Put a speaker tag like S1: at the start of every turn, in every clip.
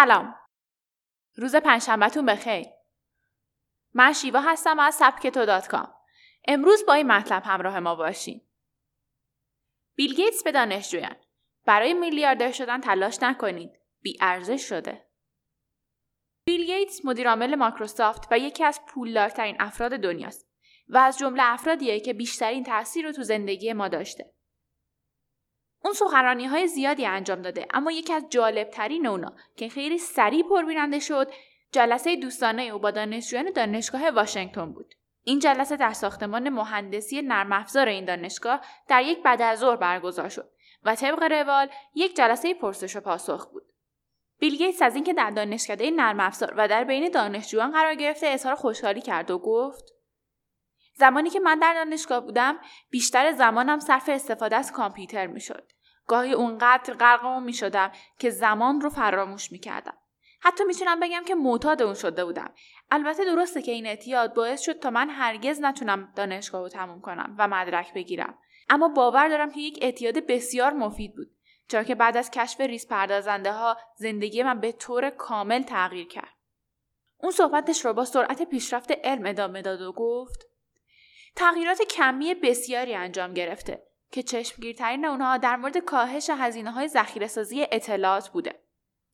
S1: سلام. روز پنجشنبهتون بخیر. من شیوا هستم از سبکتو dot com. امروز با این مطلب همراه ما باشین. بیل گیتس به دانشجویان برای میلیاردر شدن تلاش نکنید. بی ارزش شده. بیل گیتس مدیرعامل مایکروسافت و یکی از پولدارترین افراد دنیاست و از جمله افرادیه که بیشترین تاثیر رو تو زندگی ما داشته. اون سخنرانی های زیادی انجام داده اما یکی از جالب ترین اونا که خیلی سریع پربیننده شد جلسه دوستانه او با دانشجویان دانشگاه واشنگتن بود. این جلسه در ساختمان مهندسی نرم افزار این دانشگاه در یک بعد از ظهر برگزار شد و طبق روال یک جلسه پرسش و پاسخ بود. بیل گیتس از اینکه در دانشکده نرم افزار و در بین دانشجویان قرار گرفته اظهار خوشحالی کرد و گفت زمانی که من در دانشگاه بودم بیشتر زمانم صرف استفاده از کامپیوتر می‌شد گاهی اونقدر غرقمون می‌شدم که زمان رو فراموش می‌کردم. حتی می‌تونم بگم که معتاد اون شده بودم. البته درسته که این اعتیاد باعث شد تا من هرگز نتونم دانشگاه رو تموم کنم و مدرک بگیرم. اما باور دارم که یک اعتیاد بسیار مفید بود چرا که بعد از کشف ریز پردازنده ها زندگی من به طور کامل تغییر کرد. اون صحبتش رو با سرعت پیشرفت علم ادامه داد و گفت تغییرات کمی بسیاری انجام گرفته. که چشمگیرترین اونها در مورد کاهش هزینه های ذخیره سازی اطلاعات بوده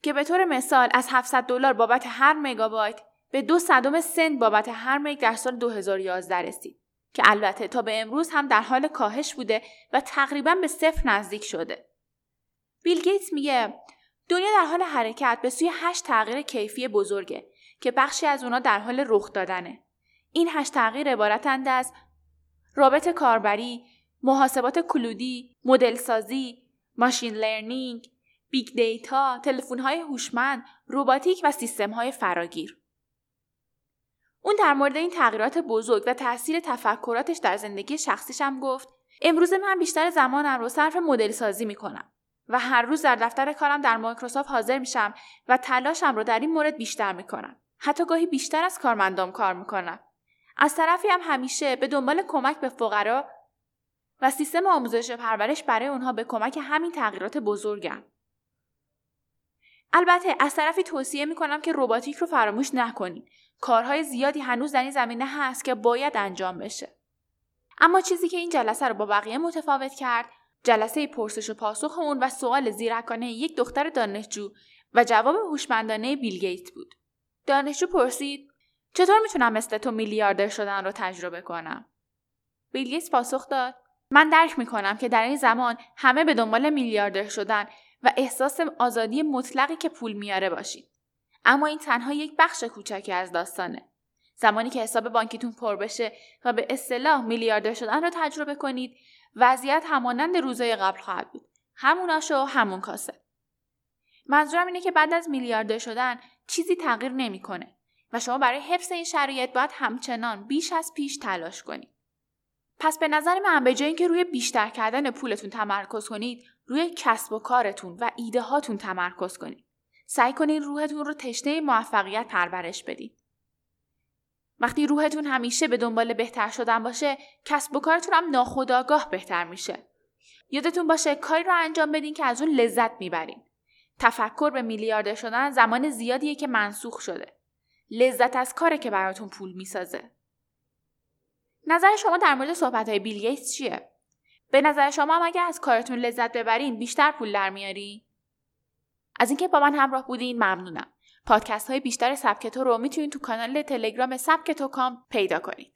S1: که به طور مثال از 700 دلار بابت هر مگابایت به دو صدم سنت بابت هر مگ در سال 2011 رسید که البته تا به امروز هم در حال کاهش بوده و تقریبا به صفر نزدیک شده. بیل گیتس میگه دنیا در حال حرکت به سوی هشت تغییر کیفی بزرگه که بخشی از اونا در حال رخ دادنه. این هشت تغییر عبارتند از رابط کاربری، محاسبات cloud ی، مدل سازی، machine learning، big data، های هوشمند، روباتیک و های فراگیر. اون در مورد این تغییرات بزرگ و تاثیر تفکراتش در زندگی شخصیش هم گفت امروز من بیشتر زمانم رو صرف مدل سازی می‌کنم و هر روز در دفتر کارم در مایکروسافت حاضر میشم و تلاشم رو در این مورد بیشتر می‌کنم. حتی گاهی بیشتر از کارمندام کار می‌کنم. از طرفی هم همیشه به دنبال کمک به فقرا و سیستم آموزش پرورش برای اونها به کمک همین تغییرات بزرگم. البته از طرفی توصیه می‌کنم که روباتیک رو فراموش نکنید. کارهای زیادی هنوز در این زمینه هست که باید انجام بشه. اما چیزی که این جلسه رو با بقیه متفاوت کرد جلسه پرسش و پاسخ اون و سوال زیرکانه یک دختر دانشجو و جواب هوشمندانه بیل گیت بود. دانشجو پرسید چطور می‌تونم مثل تو میلیاردر شدن رو تجربه کنم؟ بیل گیتس پاسخ داد من درک می‌کنم که در این زمان همه به دنبال میلیاردر شدن و احساس آزادی مطلقی که پول میاره باشید. اما این تنها یک بخش کوچکی از داستانه. زمانی که حساب بانکیتون پر بشه و به اصطلاح میلیاردر شدن رو تجربه کنید، وضعیت همانند روزای قبل خواهد بود. همون آش و همون کاسه. منظورم اینه که بعد از میلیاردر شدن چیزی تغییر نمی‌کنه و شما برای حفظ این شرایط باید همچنان بیش از پیش تلاش کنید. پس به نظر من به جای اینکه روی بیشتر کردن پولتون تمرکز کنید روی کسب و کارتون و ایده هاتون تمرکز کنید. سعی کنید روحتون رو تشنه موفقیت پرورش بدید. وقتی روحتون همیشه به دنبال بهتر شدن باشه کسب و کارتون هم ناخودآگاه بهتر میشه. یادتون باشه کاری رو انجام بدین که از اون لذت می‌برین. تفکر به میلیاردر شدن زمان زیادیه که منسوخ شده. لذت از کاره که براتون پول می‌سازه. نظر شما در مورد صحبت های بیل گیتس چیه؟ به نظر شما هم اگه از کارتون لذت ببرین بیشتر پول در میاری؟ از اینکه با من همراه بودین ممنونم. پادکست های بیشتر سبکتو رو می‌تونید تو کانال تلگرام سبکتو کام پیدا کنید.